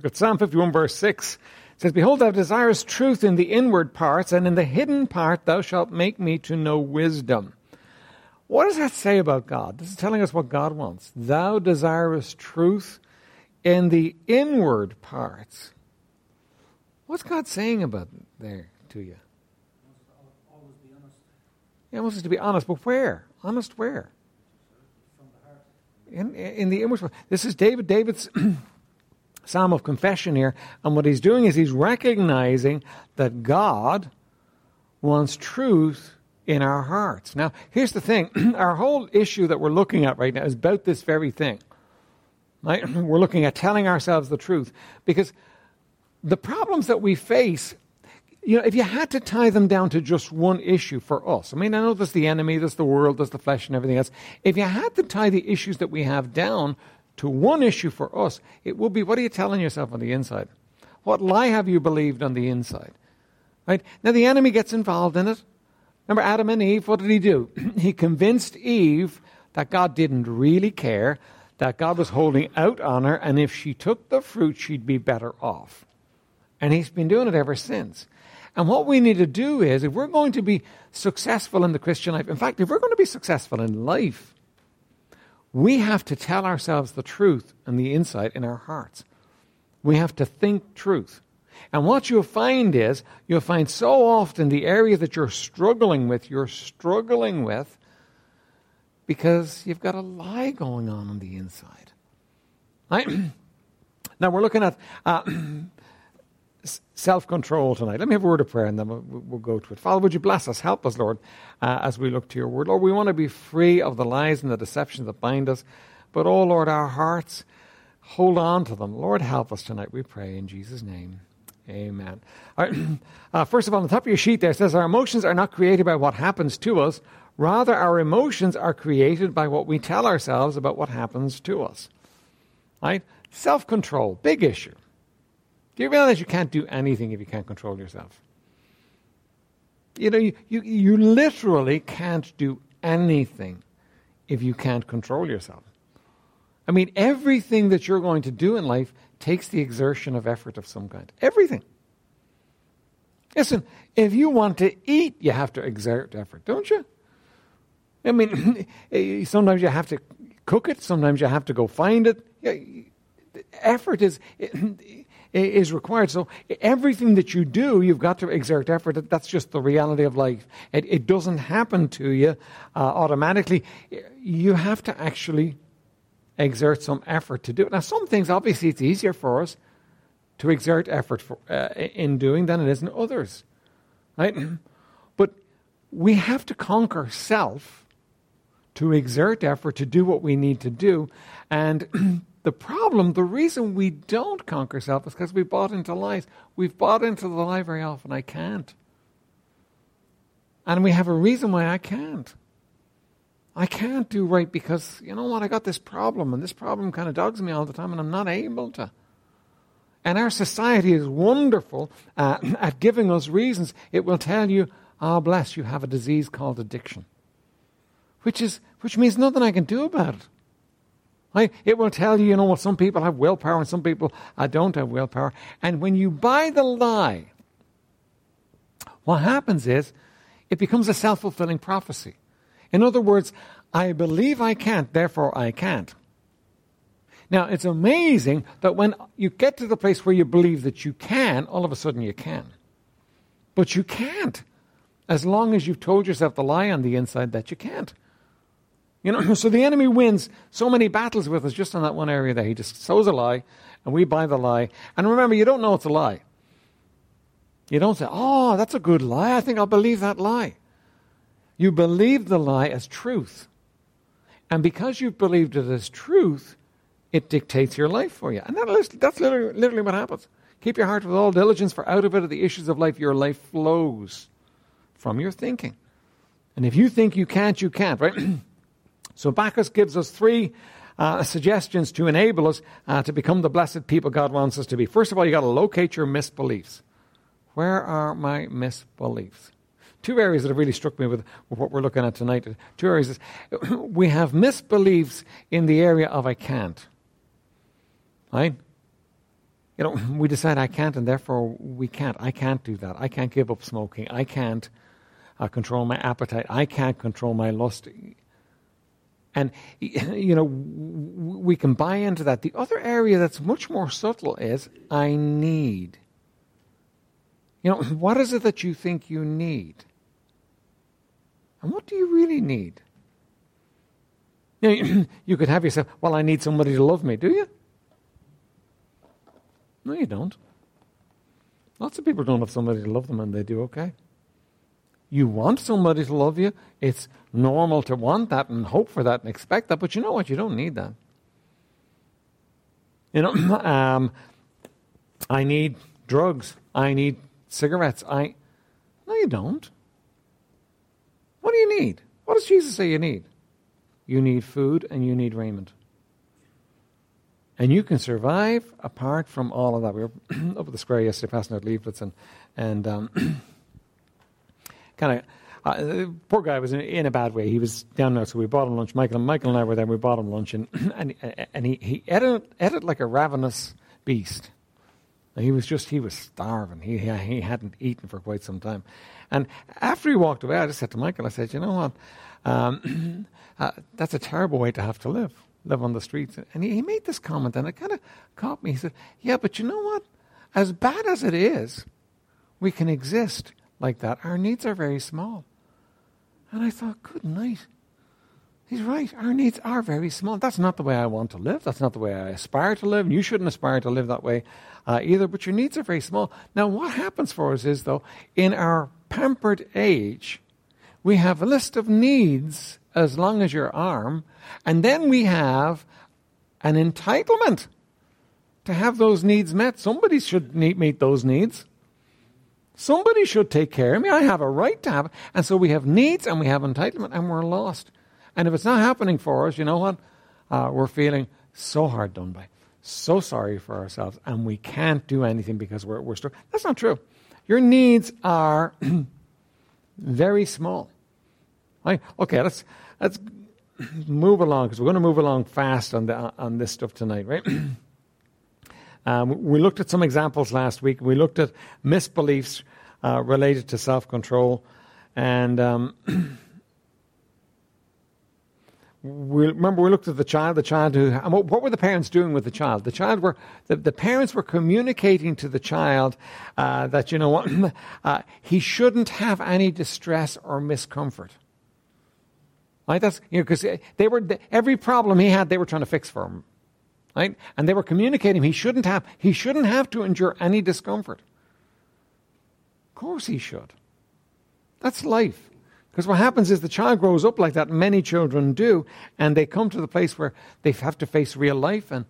Look at Psalm 51, verse 6. It says, Behold, thou desirest truth in the inward parts, and in the hidden part thou shalt make me to know wisdom. What does that say about God? This is telling us what God wants. Thou desirest truth in the inward parts. What's God saying about there to you? Always be honest. Yeah, wants us to be honest, but where? Honest where? In, in the inward. This is David. David's psalm of confession here, and what he's doing is he's recognizing that God wants truth in our hearts. Now, here's the thing: our whole issue that we're looking at right now is about this very thing. Right? We're looking at telling ourselves the truth because the problems that we face you know, if you had to tie them down to just one issue for us, I mean, I know there's the enemy, there's the world, there's the flesh, and everything else. If you had to tie the issues that we have down to one issue for us, it will be what are you telling yourself on the inside? What lie have you believed on the inside? Right? Now, the enemy gets involved in it. Remember Adam and Eve? What did he do? he convinced Eve that God didn't really care, that God was holding out on her, and if she took the fruit, she'd be better off. And he's been doing it ever since. And what we need to do is, if we're going to be successful in the Christian life, in fact, if we're going to be successful in life, we have to tell ourselves the truth and the insight in our hearts. We have to think truth. And what you'll find is, you'll find so often the area that you're struggling with, you're struggling with because you've got a lie going on on the inside. Right? now we're looking at uh, self control tonight. Let me have a word of prayer and then we'll, we'll, go to it. Father, would you bless us? Help us, Lord, uh, as we look to your word. Lord, we want to be free of the lies and the deceptions that bind us. But, oh, Lord, our hearts, hold on to them. Lord, help us tonight, we pray in Jesus' name. Amen. Right. Uh, first of all, on the top of your sheet there says, Our emotions are not created by what happens to us. Rather, our emotions are created by what we tell ourselves about what happens to us. Right? Self control, big issue. Do you realize you can't do anything if you can't control yourself? You know, you, you, you literally can't do anything if you can't control yourself. I mean, everything that you're going to do in life takes the exertion of effort of some kind. Everything. Listen, if you want to eat, you have to exert effort, don't you? I mean, eh, sometimes you have to cook it, sometimes you have to go find it. Effort is eh, is required. So everything that you do, you've got to exert effort. That's just the reality of life. It, it doesn't happen to you uh, automatically. You have to actually exert some effort to do it. Now, some things, obviously, it's easier for us to exert effort for, uh, in doing than it is in others. Right? But we have to conquer self to exert effort to do what we need to do. And the problem, the reason we don't conquer self is because we bought into lies. We've bought into the lie very often, I can't. And we have a reason why I can't. I can't do right because, you know what, I got this problem, and this problem kind of dogs me all the time, and I'm not able to. And our society is wonderful uh, at giving us reasons. It will tell you, ah, oh, bless, you have a disease called addiction, which, is, which means nothing I can do about it. It will tell you, you know, well, some people have willpower and some people uh, don't have willpower. And when you buy the lie, what happens is it becomes a self fulfilling prophecy. In other words, I believe I can't, therefore I can't. Now, it's amazing that when you get to the place where you believe that you can, all of a sudden you can. But you can't, as long as you've told yourself the lie on the inside that you can't. You know, so the enemy wins so many battles with us just on that one area there. He just sows a lie, and we buy the lie. And remember, you don't know it's a lie. You don't say, oh, that's a good lie. I think I'll believe that lie. You believe the lie as truth. And because you've believed it as truth, it dictates your life for you. And that, that's literally, literally what happens. Keep your heart with all diligence, for out of it are the issues of life. Your life flows from your thinking. And if you think you can't, you can't, right? So Backus gives us three uh, suggestions to enable us uh, to become the blessed people God wants us to be. First of all, you've got to locate your misbeliefs. Where are my misbeliefs? Two areas that have really struck me with, what we're looking at tonight. Two areas. We have misbeliefs in the area of I can't. Right? you know, we decide I can't, and therefore we can't. I can't do that. I can't give up smoking. I can't uh, control my appetite. I can't control my lust. And, you know, we can buy into that. The other area that's much more subtle is I need. You know, what is it that you think you need? And what do you really need? You, know, you could have yourself, well, I need somebody to love me, do you? No, you don't. Lots of people don't have somebody to love them and they do okay. You want somebody to love you. It's normal to want that and hope for that and expect that, but you know what? You don't need that. You know, um, I need drugs. I need cigarettes. I no, you don't. What do you need? What does Jesus say you need? You need food and you need raiment. And you can survive apart from all of that. We were up at the square yesterday passing out leaflets and, and um, kind of. Uh, the poor guy was in, in, a bad way. He was down there, so we bought him lunch. Michael, Michael and I were there. We bought him lunch, and and, and he he ate it, like a ravenous beast. He was just he was starving. He he hadn't eaten for quite some time, and after he walked away, I just said to Michael, I said, you know what, um, uh, that's a terrible way to have to live live on the streets. And he, he made this comment, and it kind of caught me. He said, Yeah, but you know what? As bad as it is, we can exist like that. Our needs are very small. And I thought, Good night. He's right. Our needs are very small. That's not the way I want to live. That's not the way I aspire to live. You shouldn't aspire to live that way uh, either. But your needs are very small. Now, what happens for us is, though, in our pampered age, we have a list of needs as long as your arm, and then we have an entitlement to have those needs met. Somebody should meet those needs. Somebody should take care of me. I have a right to have it. And so we have needs and we have entitlement and we're lost. And if it's not happening for us, you know what? Uh, we're feeling so hard done by, so sorry for ourselves, and we can't do anything because we're, we're stuck. That's not true. Your needs are very small. Right? Okay, let's let's move along because we're going to move along fast on the on this stuff tonight, right? um, we looked at some examples last week. We looked at misbeliefs uh, related to self control, and um, we remember we looked at the child. The child who what were the parents doing with the child? The child were the, the parents were communicating to the child uh, that you know what uh, he shouldn't have any distress or miscomfort. Right? That's you know because they were every problem he had, they were trying to fix for him. Right? And they were communicating he shouldn't have he shouldn't have to endure any discomfort. Course he should. That's life. Because what happens is the child grows up like that, many children do, and they come to the place where they have to face real life and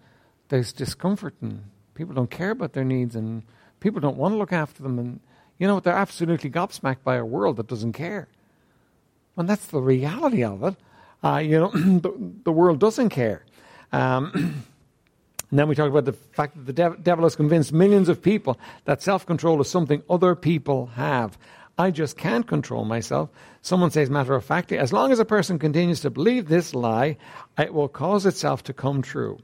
there's discomfort and people don't care about their needs and people don't want to look after them and you know they're absolutely gobsmacked by a world that doesn't care. And that's the reality of it. Uh, you know, the, the, world doesn't care. Um, and then we talked about the fact that the dev- devil has convinced millions of people that self control is something other people have. I just can't control myself. Someone says, matter of factly, as long as a person continues to believe this lie, it will cause itself to come true.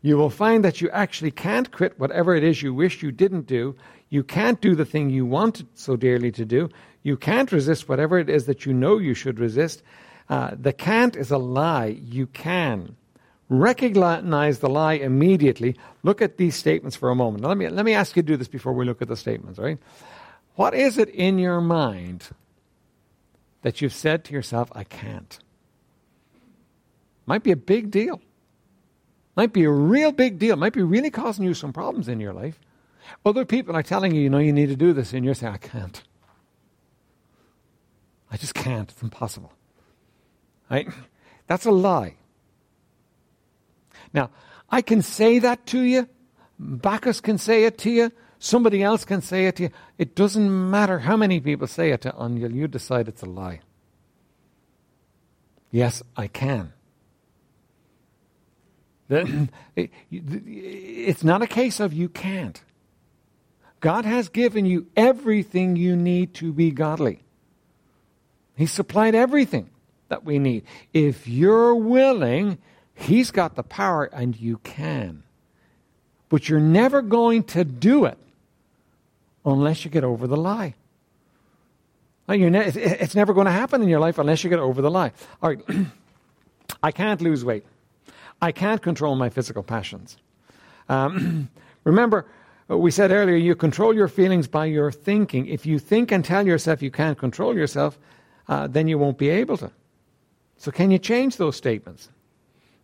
You will find that you actually can't quit whatever it is you wish you didn't do. You can't do the thing you wanted so dearly to do. You can't resist whatever it is that you know you should resist. Uh, the can't is a lie. You can. Recognize the lie immediately. Look at these statements for a moment. Now, let me, let me ask you to do this before we look at the statements, right? What is it in your mind that you've said to yourself, I can't? Might be a big deal. Might be a real big deal. Might be really causing you some problems in your life. Other people are telling you, you know, you need to do this, and you're saying, I can't. I just can't. It's impossible. Right? That's a lie. Now, I can say that to you. Backus can say it to you. Somebody else can say it to you. It doesn't matter how many people say it to you. You decide it's a lie. Yes, I can. It's not a case of you can't. God has given you everything you need to be godly. He supplied everything that we need. If you're willing, He's got the power and you can. But you're never going to do it unless you get over the lie. It's never going to happen in your life unless you get over the lie. All right, I can't lose weight. I can't control my physical passions. Um, remember, we said earlier, you control your feelings by your thinking. If you think and tell yourself you can't control yourself, uh, then you won't be able to. So, can you change those statements?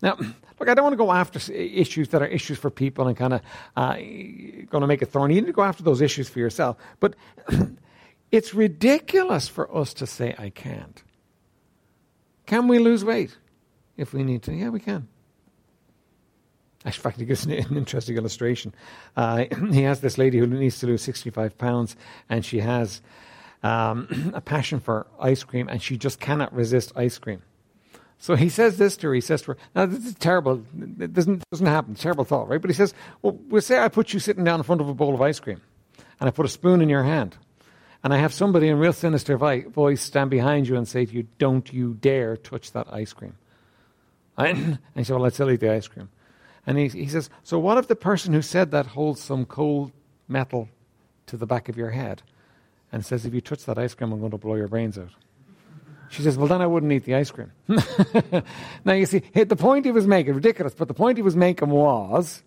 Now, look, I don't want to go after issues that are issues for people and kind of uh, going to make it thorny. You need to go after those issues for yourself. But it's ridiculous for us to say, I can't. Can we lose weight if we need to? Yeah, we can. Actually, in fact, he gives an, an interesting illustration. Uh, he has this lady who needs to lose 65 pounds, and she has um, a passion for ice cream, and she just cannot resist ice cream. So he says this to her. He says to her, now this is terrible. It doesn't, doesn't happen. Terrible thought, right? But he says, well, we'll say I put you sitting down in front of a bowl of ice cream, and I put a spoon in your hand, and I have somebody in real sinister voice stand behind you and say to you, don't you dare touch that ice cream. And he said, well, let's eat the ice cream. And he, he says, So what if the person who said that holds some cold metal to the back of your head and says, If you touch that ice cream, I'm going to blow your brains out? She says, Well, then I wouldn't eat the ice cream. now, you see, the point he was making, ridiculous, but the point he was making was,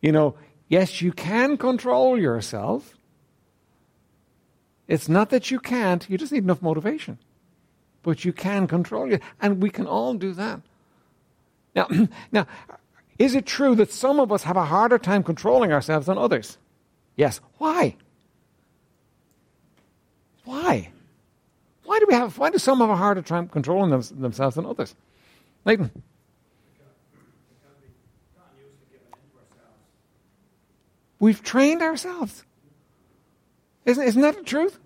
you know, yes, you can control yourself. It's not that you can't, you just need enough motivation. But you can control it, and we can all do that. Now, now is it true that some of us have a harder time controlling ourselves than others? Yes. Why? Why? Why do we have? Why do some have a harder time controlling them, themselves than others? Nathan. We've trained ourselves. Isn't, isn't that the truth?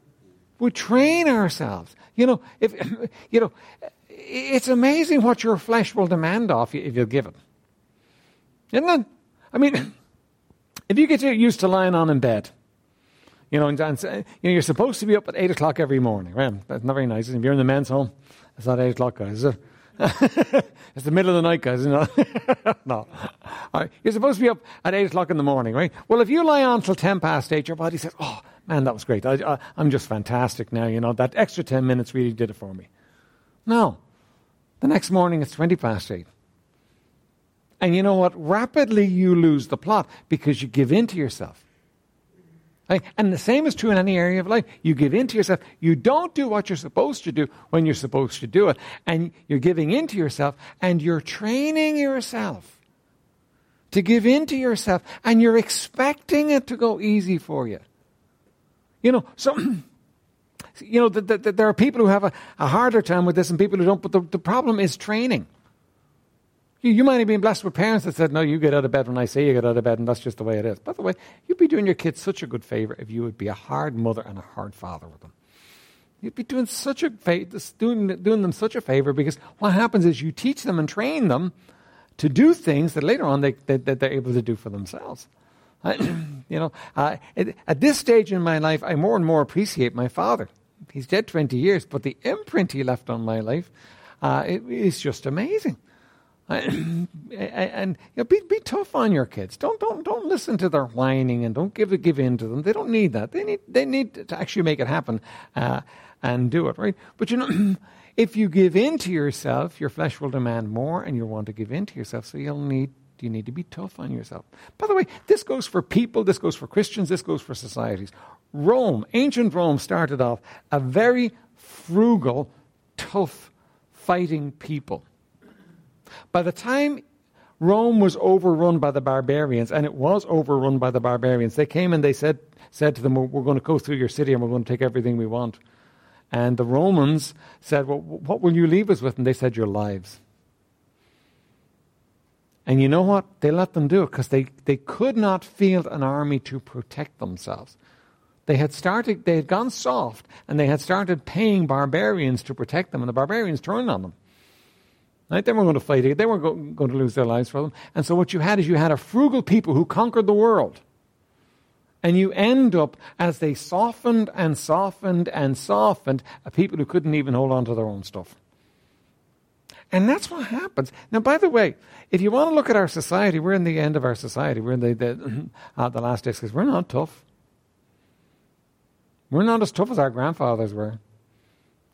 We train ourselves. You know, if you know, it's amazing what your flesh will demand of you if you give it. Isn't it? I mean, if you get used to lying on in bed, you know, and, and uh, you know, you're supposed to be up at 8 o'clock every morning. Right? That's not very nice. If you're in the men's home, it's not 8 o'clock, guys, it? it's the middle of the night, guys. You know? no. You're supposed to be up at 8 o'clock in the morning, right? Well, if you lie on till 10 past 8, your body says, oh, man, that was great. I, am just fantastic now. You know, that extra 10 minutes really did it for me. No. The next morning, it's 20 past 8. And you know what? Rapidly you lose the plot because you give in to yourself. Right? And the same is true in any area of life. You give in to yourself. You don't do what you're supposed to do when you're supposed to do it. And you're giving in to yourself and you're training yourself to give in to yourself and you're expecting it to go easy for you. You know, so, you know, the, the, the, there are people who have a, a, harder time with this and people who don't, but the, the problem is training. You, you might have been blessed with parents that said, No, you get out of bed when I say you get out of bed, and that's just the way it is. By the way, you'd be doing your kids such a good favor if you would be a hard mother and a hard father with them. You'd be doing such a doing, doing them such a favor because what happens is you teach them and train them to do things that later on they, they, they're able to do for themselves. you know, uh, at this stage in my life, I more and more appreciate my father. He's dead 20 years, but the imprint he left on my life uh, it, is just amazing. and, you know, be, be tough on your kids. Don't, don't, don't listen to their whining and don't give, give in to them. They don't need that. They need, they need to actually make it happen uh, and do it, right? But you know, if you give in to yourself, your flesh will demand more and you'll want to give in to yourself. So you'll need, you need to be tough on yourself. By the way, this goes for people, this goes for Christians, this goes for societies. Rome, ancient Rome, started off a very frugal, tough, fighting people. By the time Rome was overrun by the barbarians, and it was overrun by the barbarians, they came and they said, said to them, We're going to go through your city and we're going to take everything we want. And the Romans said, Well, what will you leave us with? And they said, Your lives. And you know what? They let them do it because they, they could not field an army to protect themselves. They had started, they had gone soft, and they had started paying barbarians to protect them, and the barbarians turned on them. Right? They weren't going to fight. They weren't going to lose their lives for them. And so what you had is you had a frugal people who conquered the world. And you end up, as they softened and softened and softened, a people who couldn't even hold on to their own stuff. And that's what happens. Now, by the way, if you want to look at our society, we're in the end of our society. We're in the, the, uh, the last days because we're not tough. We're not as tough as our grandfathers were.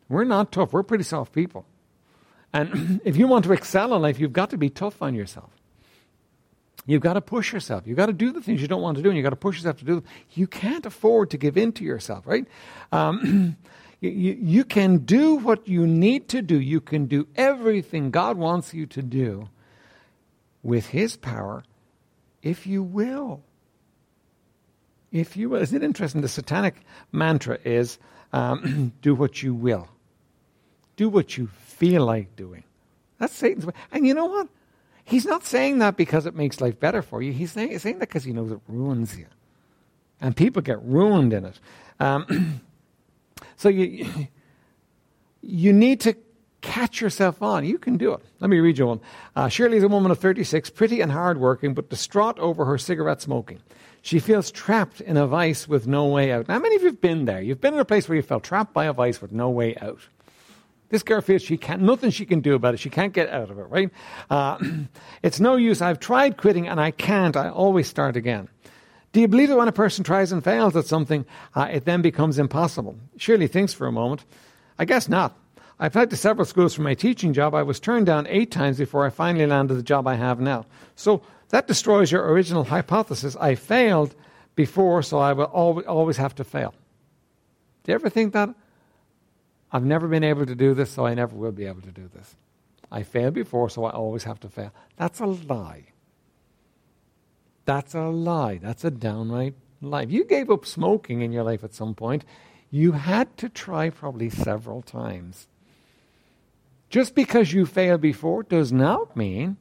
We're not tough. We're pretty soft people. And if you want to excel in life, you've got to be tough on yourself. You've got to push yourself. You've got to do the things you don't want to do, and you've got to push yourself to do them. You can't afford to give in to yourself, right? Um, you, you can do what you need to do. You can do everything God wants you to do with His power if you will. If you will. Isn't it interesting? The satanic mantra is um, do what you will, do what you feel like doing. That's Satan's way. And you know what? He's not saying that because it makes life better for you. He's saying, that because he knows it ruins you. And people get ruined in it. Um, so you, you need to catch yourself on. You can do it. Let me read you one. Uh, Shirley is a woman of 36, pretty and hardworking, but distraught over her cigarette smoking. She feels trapped in a vice with no way out. Now, how many of you have been there? You've been in a place where you felt trapped by a vice with no way out. This girl feels she can't, nothing she can do about it. She can't get out of it, right? Uh, it's no use. I've tried quitting and I can't. I always start again. Do you believe that when a person tries and fails at something, uh, it then becomes impossible? Shirley thinks for a moment. I guess not. I applied to several schools for my teaching job. I was turned down eight times before I finally landed the job I have now. So that destroys your original hypothesis. I failed before, so I will always have to fail. Do you ever think that? I've never been able to do this, so I never will be able to do this. I failed before, so I always have to fail. That's a lie. That's a lie. That's a downright lie. You gave up smoking in your life at some point, you had to try probably several times. Just because you failed before does not mean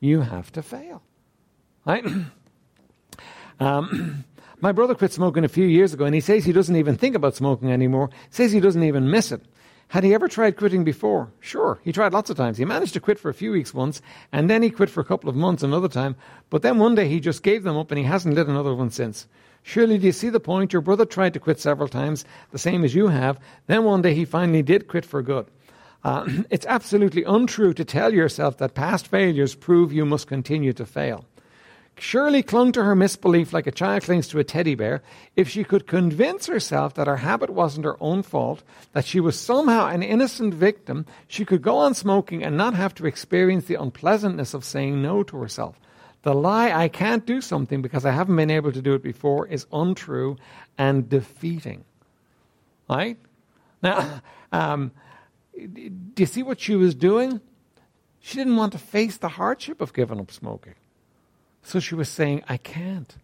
you have to fail. Right? um, my brother quit smoking a few years ago, and he says he doesn't even think about smoking anymore. Says he doesn't even miss it. Had he ever tried quitting before? Sure, he tried lots of times. He managed to quit for a few weeks once, and then he quit for a couple of months another time. But then one day he just gave them up, and he hasn't lit another one since. Shirley, do you see the point? Your brother tried to quit several times, the same as you have. Then one day he finally did quit for good. Uh, it's absolutely untrue to tell yourself that past failures prove you must continue to fail. Shirley clung to her misbelief like a child clings to a teddy bear. If she could convince herself that her habit wasn't her own fault, that she was somehow an innocent victim, she could go on smoking and not have to experience the unpleasantness of saying no to herself. The lie, I can't do something because I haven't been able to do it before, is untrue and defeating. Right? Now, um, do you see what she was doing? She didn't want to face the hardship of giving up smoking. So she was saying, I can't.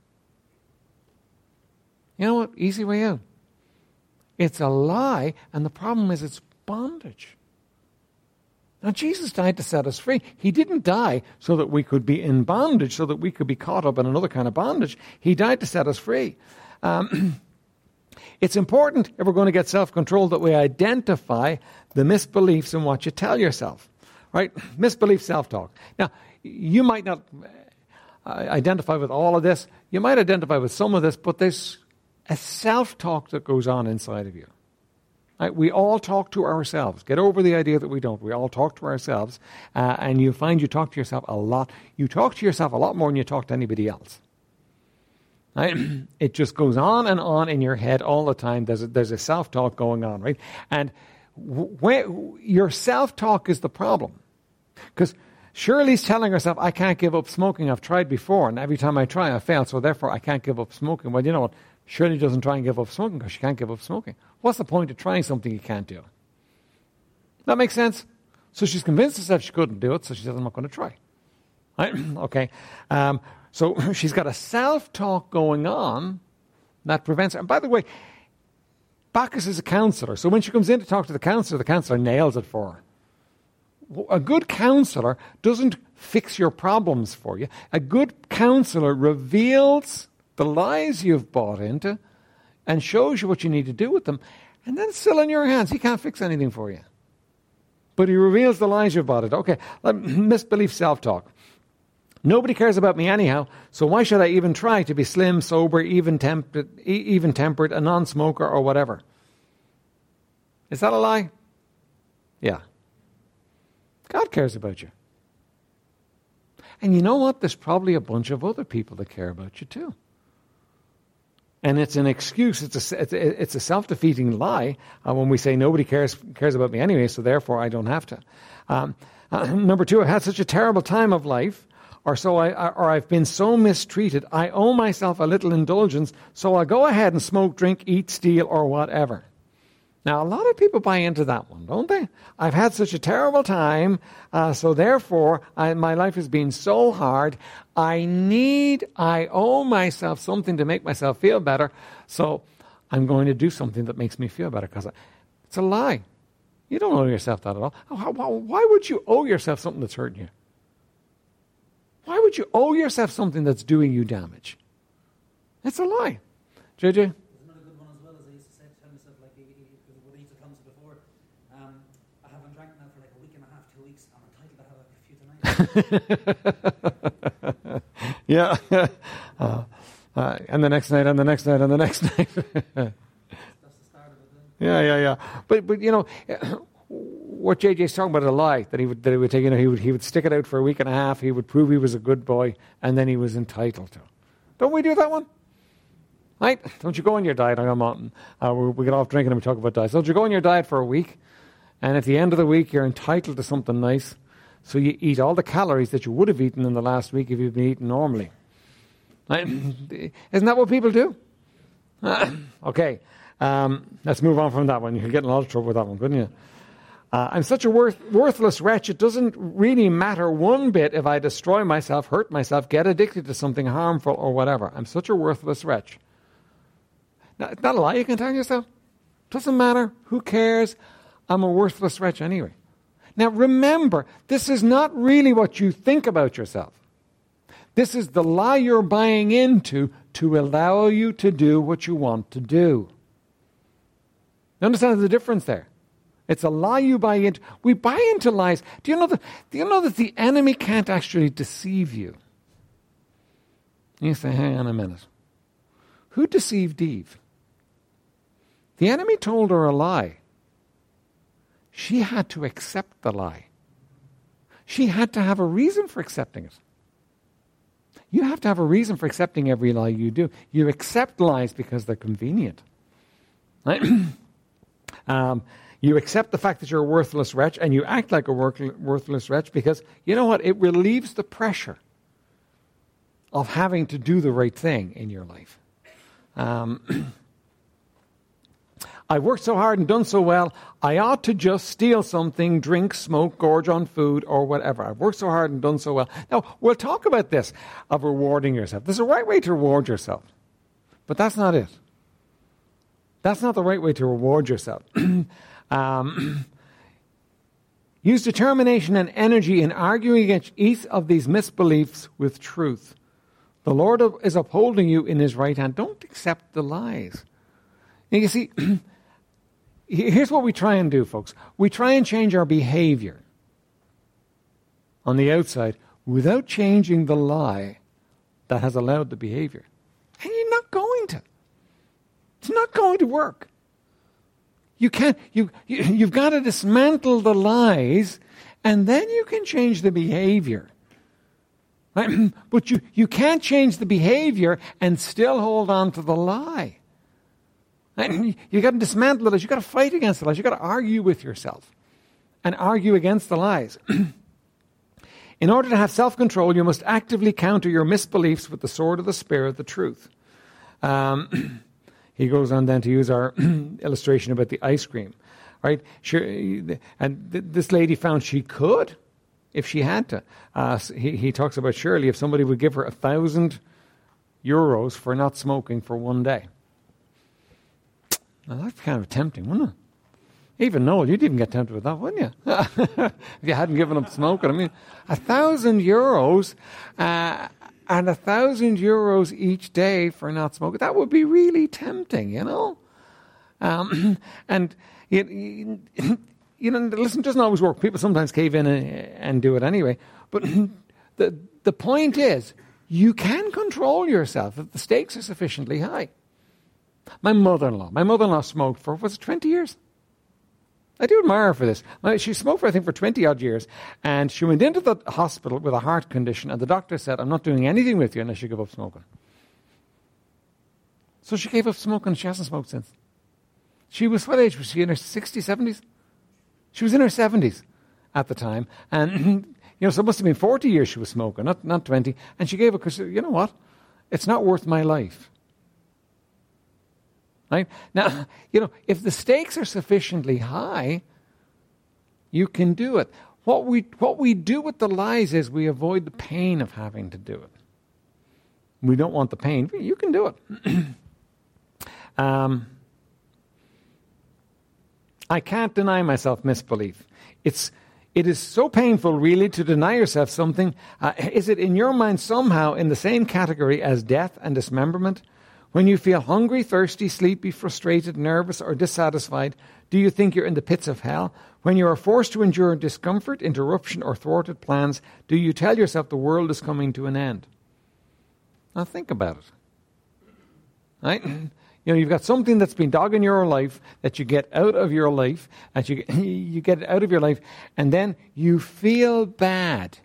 You know what? Easy way out. It's a lie, and the problem is it's bondage. Now, Jesus died to set us free. He didn't die so that we could be in bondage, so that we could be caught up in another kind of bondage. He died to set us free. Um, it's important, if we're going to get self control, that we identify the misbeliefs in what you tell yourself. Right? Misbelief self talk. Now, you might not identify with all of this. You might identify with some of this, but there's a self talk that goes on inside of you. Right? We all talk to ourselves. Get over the idea that we don't. We all talk to ourselves, uh, and you find you talk to yourself a lot. You talk to yourself a lot more than you talk to anybody else. Right? it just goes on and on in your head all the time. There's a, there's a self talk going on, right? And when, your self talk is the problem. Because Shirley's telling herself, I can't give up smoking. I've tried before, and every time I try, I fail, so therefore I can't give up smoking. Well, you know what? Shirley doesn't try and give up smoking because she can't give up smoking. What's the point of trying something you can't do? That makes sense? So she's convinced herself she couldn't do it, so she says, I'm not going to try. Right? okay. Um, so she's got a self talk going on that prevents her. And by the way, Backus is a counselor, so when she comes in to talk to the counselor, the counselor nails it for her a good counselor doesn't fix your problems for you. A good counselor reveals the lies you've bought into and shows you what you need to do with them. And then it's still in your hands. He can't fix anything for you. But he reveals the lies you've bought it. Okay, misbelief self talk. Nobody cares about me anyhow, so why should I even try to be slim, sober, even tempered, even tempered, a non smoker, or whatever? Is that a lie? Yeah. God cares about you. And you know what? There's probably a bunch of other people that care about you too. And it's an excuse. It's a, it's a self defeating lie uh, when we say nobody cares, cares about me anyway, so therefore I don't have to. Um, uh, number two, I've had such a terrible time of life, or, so I, or I've been so mistreated, I owe myself a little indulgence, so I'll go ahead and smoke, drink, eat, steal, or whatever. Now, a lot of people buy into that one, don't they? I've had such a terrible time, uh, so therefore, I, my life has been so hard. I need, I owe myself something to make myself feel better, so I'm going to do something that makes me feel better because it's a lie. You don't owe yourself that at all. Why would you owe yourself something that's hurting you? Why would you owe yourself something that's doing you damage? It's a lie. JJ? yeah. Uh, uh, and the next night, and the next night, and the next night. yeah, yeah, yeah. But, but you know, what JJ's talking about a lie that he would that he would take. You know, he would he would stick it out for a week and a half. He would prove he was a good boy, and then he was entitled to. Don't we do that one? Right? Don't you go on your diet on a mountain? Uh, we, we get off drinking and we talk about diets. Don't you go on your diet for a week, and at the end of the week you're entitled to something nice, so you eat all the calories that you would have eaten in the last week if you'd been eating normally. Isn't that what people do? okay, um, let's move on from that one. You could get in a lot of trouble with that one, couldn't you? Uh, I'm such a worth, worthless wretch, it doesn't really matter one bit if I destroy myself, hurt myself, get addicted to something harmful, or whatever. I'm such a worthless wretch. Now, it's not a lie you can tell yourself. Doesn't matter. Who cares? I'm a worthless wretch anyway. Now remember, this is not really what you think about yourself. This is the lie you're buying into to allow you to do what you want to do. You understand the difference there? It's a lie you buy into. We buy into lies. Do you know that, do you know that the enemy can't actually deceive you? You say, hang on a minute. Who deceived Eve? The enemy told her a lie. She had to accept the lie. She had to have a reason for accepting it. You have to have a reason for accepting every lie you do. You accept lies because they're convenient. Right? um, you accept the fact that you're a worthless wretch and you act like a worthless wretch because, you know what? It relieves the pressure of having to do the right thing in your life. Um, I've worked so hard and done so well, I ought to just steal something, drink, smoke, gorge on food, or whatever. I've worked so hard and done so well. Now, we'll talk about this of rewarding yourself. There's a right way to reward yourself, but that's not it. That's not the right way to reward yourself. um, use determination and energy in arguing against each of these misbeliefs with truth. The Lord is upholding you in his right hand. Don't accept the lies. And you see, Here's what we try and do, folks. We try and change our behavior on the outside without changing the lie that has allowed the behavior. And you're not going to. It's not going to work. You can't, you, you, you've got to dismantle the lies and then you can change the behavior. Right? But you, you can't change the behavior and still hold on to the lie. And you got to dismantle the lies. You got to fight against the lies. You've got to argue with yourself and argue against the lies. In order to have self control, you must actively counter your misbeliefs with the sword of the Spirit, the truth. Um, he goes on then to use our illustration about the ice cream, right? Sure, and th- this lady found she could if she had to. Uh, he, he talks about surely if somebody would give her a thousand euros for not smoking for one day. Now, that's kind of tempting, wouldn't it? Even Noel, you'd even get tempted with that, wouldn't you? if you hadn't given up smoking. I mean, a thousand euros uh, and a thousand euros each day for not smoking, that would be really tempting, you know? Um, and, you, you, know, listen, doesn't always work. People sometimes cave in and, and do it anyway. But the, the point is, you can control yourself if the stakes are sufficiently high. My mother in law. My mother in law smoked for, was it 20 years? I do admire her for this. She smoked, for, I think, for 20 odd years, and she went into the hospital with a heart condition, and the doctor said, I'm not doing anything with you unless you give up smoking. So she gave up smoking, and she hasn't smoked since. She was, what age was she, in her 60s, 70s? She was in her 70s at the time, and, you know, so it must have been 40 years she was smoking, not, not 20, and she gave it because, you know what? It's not worth my life. Right? Now, you know, if the stakes are sufficiently high, you can do it. What we, what we do with the lies is we avoid the pain of having to do it. We don't want the pain. You can do it. um, I can't deny myself misbelief. It's, it is so painful, really, to deny yourself something. Uh, is it in your mind somehow in the same category as death and dismemberment? When you feel hungry, thirsty, sleepy, frustrated, nervous, or dissatisfied, do you think you're in the pits of hell? When you are forced to endure discomfort, interruption, or thwarted plans, do you tell yourself the world is coming to an end? Now think about it. Right? You know, you've got something that's been dogging your life that you get out of your life, and you, you get it out of your life, and then you feel bad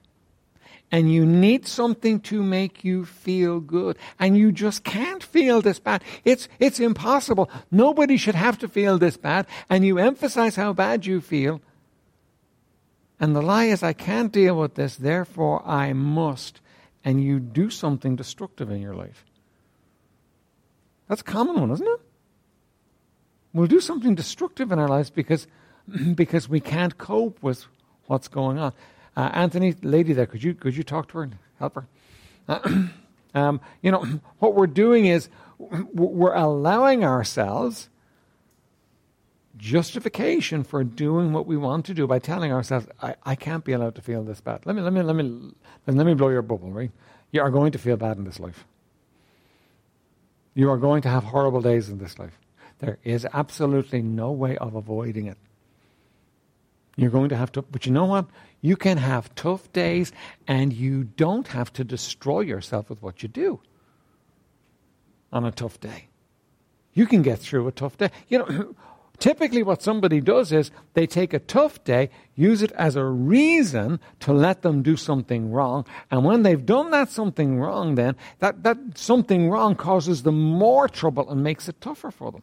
and you need something to make you feel good. And you just can't feel this bad. It's, it's impossible. Nobody should have to feel this bad. And you emphasize how bad you feel. And the lie is, I can't deal with this, therefore I must. And you do something destructive in your life. That's a common one, isn't it? We'll do something destructive in our lives because, because we can't cope with what's going on. Uh, Anthony, lady there, could you, could you talk to her and help her? Uh, um, you know, what we're doing is we're allowing ourselves justification for doing what we want to do by telling ourselves, I, I can't be allowed to feel this bad. Let me, let, me, let, me, let me blow your bubble, right? You are going to feel bad in this life. You are going to have horrible days in this life. There is absolutely no way of avoiding it. You're going to have to, but you know what? You can have tough days and you don't have to destroy yourself with what you do on a tough day. You can get through a tough day. You know, typically what somebody does is they take a tough day, use it as a reason to let them do something wrong. And when they've done that something wrong, then that, that something wrong causes them more trouble and makes it tougher for them.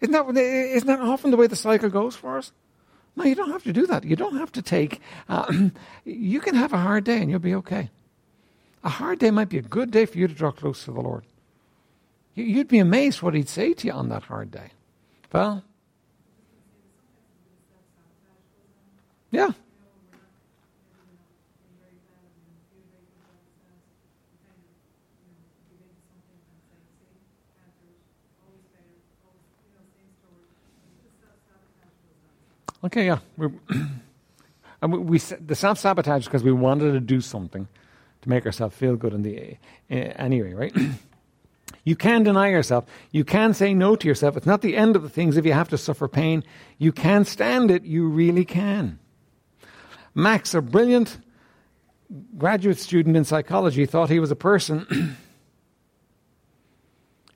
Isn't that, isn't that often the way the cycle goes for us? No, you don't have to do that. You don't have to take. Uh, you can have a hard day and you'll be okay. A hard day might be a good day for you to draw close to the Lord. You'd be amazed what He'd say to you on that hard day. Well, yeah. Okay, yeah. And we, we the self sabotage because we wanted to do something to make ourselves feel good in the uh, anyway, right? you can deny yourself. You can say no to yourself. It's not the end of the things if you have to suffer pain. You can stand it. You really can. Max, a brilliant graduate student in psychology, thought he was a person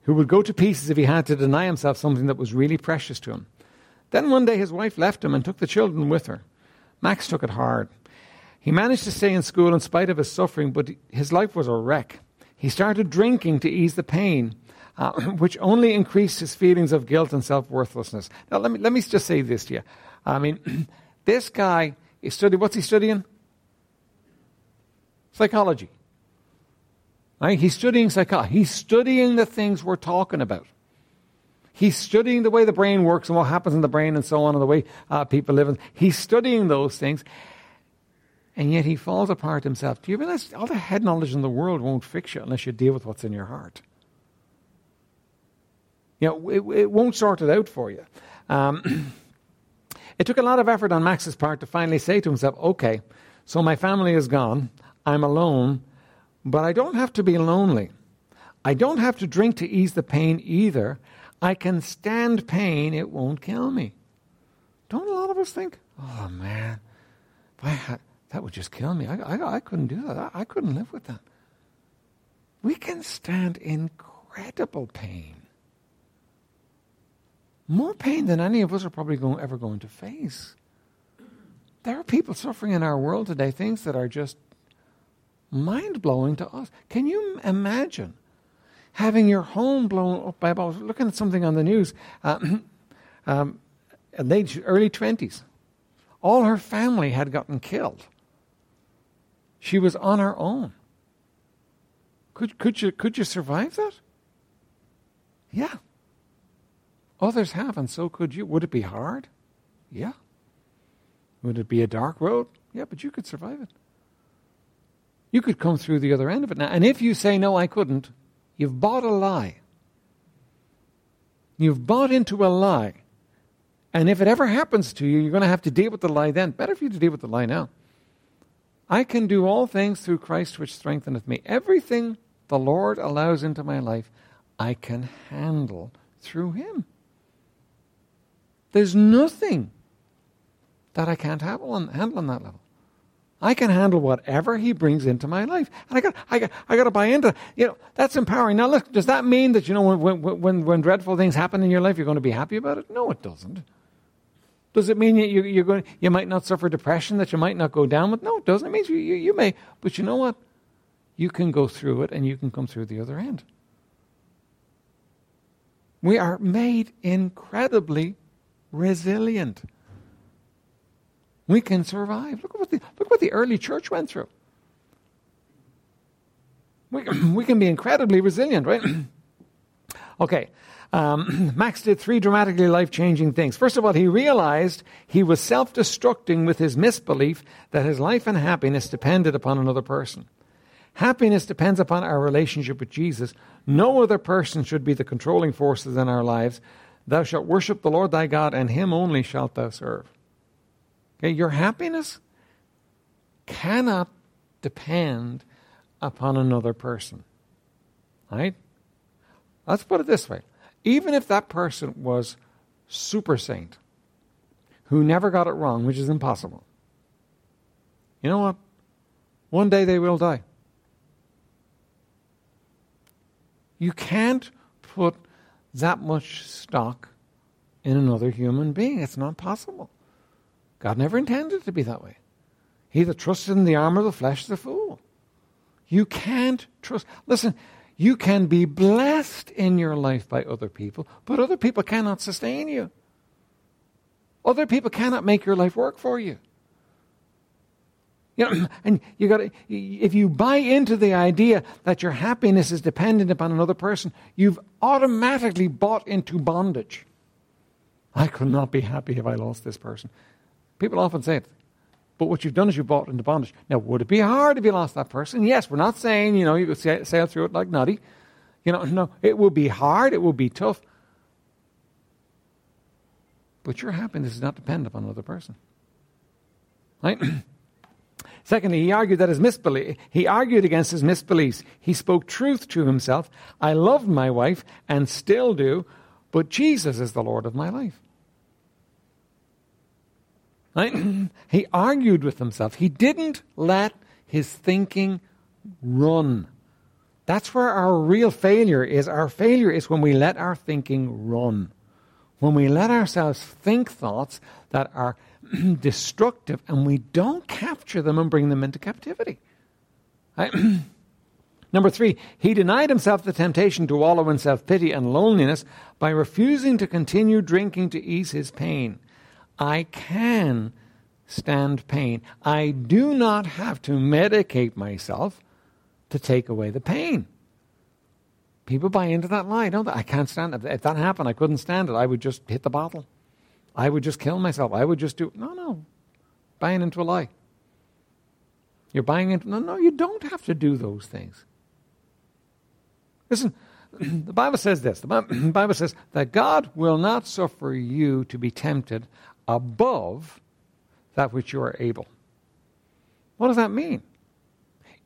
who would go to pieces if he had to deny himself something that was really precious to him. Then one day his wife left him and took the children with her. Max took it hard. He managed to stay in school in spite of his suffering, but his life was a wreck. He started drinking to ease the pain, uh, which only increased his feelings of guilt and self worthlessness. Now, let me, let me just say this to you. I mean, this guy is studying, what's he studying? Psychology. Right? He's studying psychology. He's studying the things we're talking about. He's studying the way the brain works and what happens in the brain and so on, and the way uh, people live. He's studying those things, and yet he falls apart himself. Do you realize all the head knowledge in the world won't fix you unless you deal with what's in your heart? You know, it, it won't sort it out for you. Um, it took a lot of effort on Max's part to finally say to himself, okay, so my family is gone, I'm alone, but I don't have to be lonely. I don't have to drink to ease the pain either. I can stand pain, it won't kill me. Don't a lot of us think, oh man, had, that would just kill me. I, I, I couldn't do that. I, I couldn't live with that. We can stand incredible pain. more pain than any of us are probably going, ever going to face. There are people suffering in our world today, things that are just mind blowing to us. Can you imagine having your home blown up by a bomb? Looking at something on the news, uh, um, late, early 20s. All her family had gotten killed. She was on her own. Could, could, you, could you survive that? Yeah. Others have, and so could you. Would it be hard? Yeah. Would it be a dark road? Yeah, but you could survive it. You could come through the other end of it now. And if you say, no, I couldn't, you've bought a lie. You've bought into a lie. And if it ever happens to you, you're going to have to deal with the lie then. Better for you to deal with the lie now. I can do all things through Christ which strengtheneth me. Everything the Lord allows into my life, I can handle through Him. There's nothing that I can't handle on, that level. I can handle whatever he brings into my life. And I got, I got, I got to buy into, you know, that's empowering. Now look, does that mean that, you know, when, when, when dreadful things happen in your life, you're going to be happy about it? No, it doesn't. Does it mean you, you're going, you might not suffer depression, that you might not go down with? No, it doesn't. It means you, you, you may. But you know what? You can go through it and you can come through the other end. We are made incredibly resilient. We can survive. Look what the, look what the early church went through. We, we can be incredibly resilient, right? okay. Um, Max did three dramatically life changing things. First of all, he realized he was self destructing with his misbelief that his life and happiness depended upon another person. Happiness depends upon our relationship with Jesus. No other person should be the controlling forces in our lives. Thou shalt worship the Lord thy God, and him only shalt thou serve. Okay, your happiness cannot depend upon another person. Right? Let's put it this way. Even if that person was super saint, who never got it wrong, which is impossible, you know what? One day they will die. You can't put that much stock in another human being. It's not possible. God never intended it to be that way. He that trusts in the arm of the flesh is a fool. You can't trust. Listen, you can be blessed in your life by other people, but other people cannot sustain you. Other people cannot make your life work for you. You know, and you got to, if you buy into the idea that your happiness is dependent upon another person, you've automatically bought into bondage. I could not be happy if I lost this person. People often say it. But what you've done is you've bought into bondage. Now, would it be hard if you lost that person? Yes, we're not saying, you know, you could sail through it like nutty. You know, no, it will be hard, it will be tough. But your happiness is not dependent upon another person. Right? Secondly, he argued that his misbelief, he argued against his misbeliefs. He spoke truth to himself. I loved my wife and still do, but Jesus is the Lord of my life. Right? he argued with himself. He didn't let his thinking run. That's where our real failure is. Our failure is when we let our thinking run. When we let ourselves think thoughts that are destructive and we don't capture them and bring them into captivity. Right? Number three, he denied himself the temptation to wallow in self pity and loneliness by refusing to continue drinking to ease his pain. I can stand pain. I do not have to medicate myself to take away the pain. People buy into that lie, don't they? I can't stand it. If that happened, I couldn't stand it. I would just hit the bottle. I would just kill myself. I would just do. No, no. Buying into a lie. You're buying into. No, no, you don't have to do those things. Listen, the Bible says this. The Bible says that God will not suffer you to be tempted above that which you are able. What does that mean?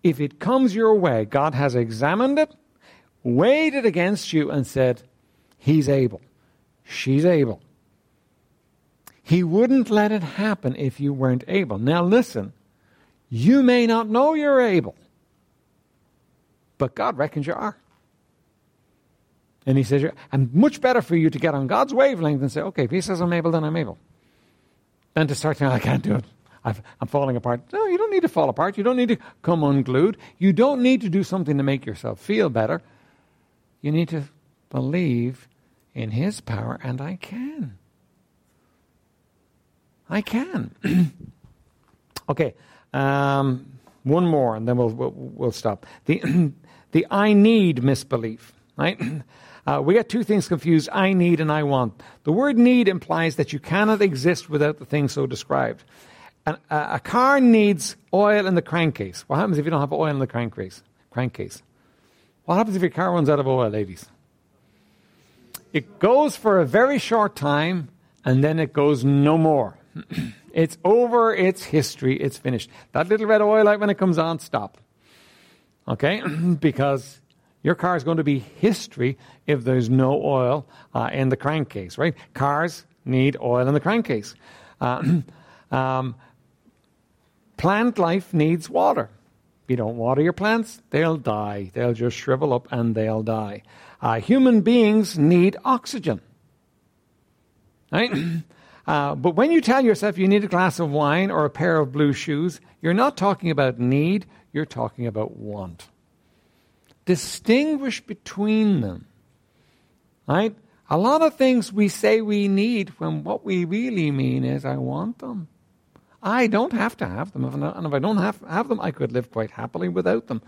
If it comes your way, God has examined it, weighed it against you, and said, He's able. She's able. He wouldn't let it happen if you weren't able. Now, listen, you may not know you're able, but God reckons you are. And he says, and much better for you to get on God's wavelength and say, okay, if he says I'm able, then I'm able. Than to start saying, I can't do it. i am falling apart. No, you don't need to fall apart. You don't need to come unglued. You don't need to do something to make yourself feel better. You need to believe in his power, and I can. I can. okay, um, one more, and then we'll, we'll, we'll stop. The, the I need misbelief, right? Uh, we get two things confused I need and I want. The word need implies that you cannot exist without the thing so described. A car needs oil in the crankcase. What happens if you don't have oil in the crankcase? crankcase? What happens if your car runs out of oil, ladies? It goes for a very short time and then it goes no more. it's over, it's history, it's finished. That little red oil light, when it comes on, stop. Okay? because your car is going to be history if there's no oil uh, in the crankcase, right? Cars need oil in the crankcase. Uh, um, plant life needs water. If you don't water your plants, they'll die. They'll just shrivel up and they'll die. Uh, human beings need oxygen. Right? Uh, but when you tell yourself you need a glass of wine or a pair of blue shoes, you're not talking about need, you're talking about want distinguish between them. Right? A lot of things we say we need when what we really mean is, I want them. I don't have to have them. And if I don't have, have them, I could live quite happily without them.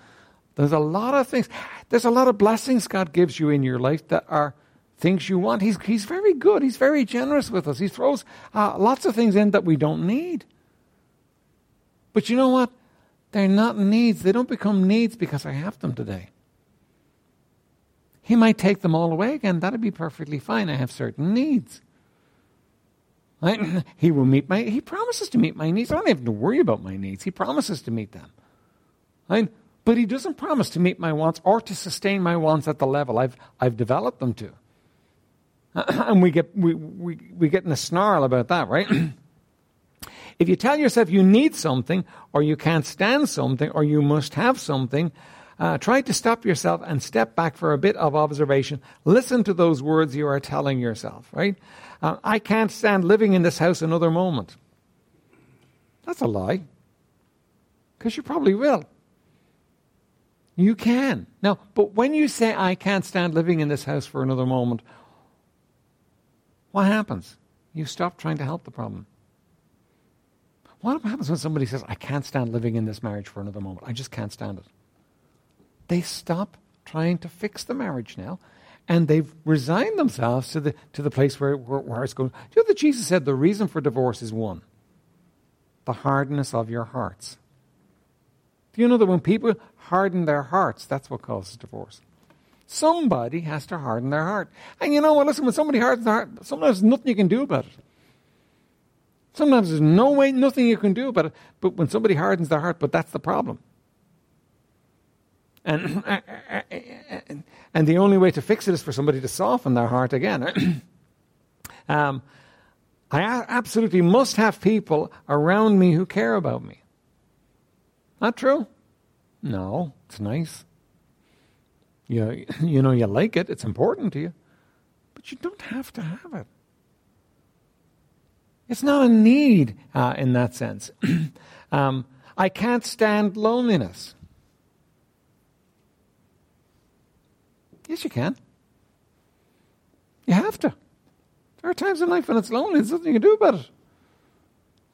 There's a lot of things. There's a lot of blessings God gives you in your life that are things you want. He's, he's very good. He's very generous with us. He throws uh, lots of things in that we don't need. But you know what? They're not needs. They don't become needs because I have them today. He might take them all away again. That'd be perfectly fine. I have certain needs. He will meet my, he promises to meet my needs. I don't have to worry about my needs. He promises to meet them. But he doesn't promise to meet my wants or to sustain my wants at the level I've, I've developed them to. and we get, we, we, we get in a snarl about that, right? if you tell yourself you need something or you can't stand something or you must have something, uh, try to stop yourself and step back for a bit of observation. Listen to those words you are telling yourself, right? Uh, I can't stand living in this house another moment. That's a lie. Because you probably will. You can. Now, but when you say, I can't stand living in this house for another moment, what happens? You stop trying to help the problem. What happens when somebody says, I can't stand living in this marriage for another moment? I just can't stand it. They stop trying to fix the marriage now, and they've resigned themselves to the, to the place where, where, where it's going. Do you know that Jesus said the reason for divorce is one the hardness of your hearts? Do you know that when people harden their hearts, that's what causes divorce? Somebody has to harden their heart. And you know what? Listen, when somebody hardens their heart, sometimes there's nothing you can do about it. Sometimes there's no way, nothing you can do about it. But when somebody hardens their heart, but that's the problem. And, and the only way to fix it is for somebody to soften their heart again. um, I absolutely must have people around me who care about me. Not true? No, it's nice. You, you know, you like it, it's important to you, but you don't have to have it. It's not a need uh, in that sense. um, I can't stand loneliness. Yes, you can. You have to. There are times in life when it's lonely, there's nothing you can do about it.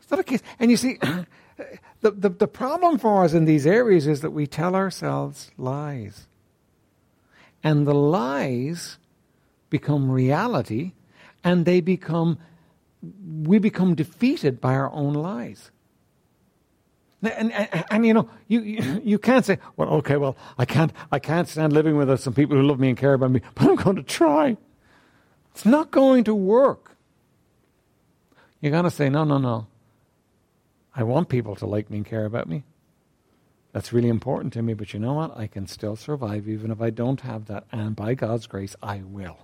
It's not a case. And you see, the, the, the problem for us in these areas is that we tell ourselves lies. And the lies become reality, and they become, we become defeated by our own lies. And, and, and, you know, you, you, can't say, well, okay, well, I can't, I can't stand living with some people who love me and care about me, but I'm going to try. It's not going to work. You got to say, no, no, no. I want people to like me and care about me. That's really important to me, but you know what? I can still survive even if I don't have that, and by God's grace, I will.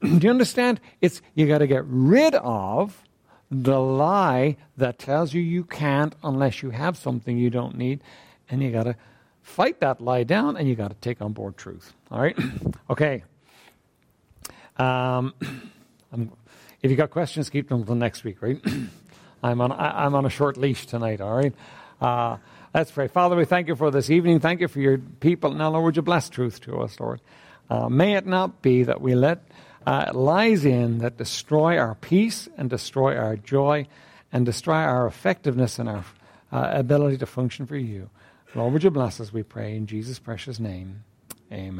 Do you understand? It's you got to get rid of the lie that tells you you can't unless you have something you don't need, and you got to fight that lie down, and you got to take on board truth. All right? okay. Um, if you got questions, keep them until next week, right? I'm on I, am on a short leash tonight. All right. Uh, let's pray. Father, we thank you for this evening. Thank you for your people. Now, Lord, would you bless truth to us, Lord? Uh, may it not be that we let uh, lies in that destroy our peace and destroy our joy and destroy our effectiveness and our uh, ability to function for you. Lord, would you bless us, we pray, in Jesus' precious name. Amen.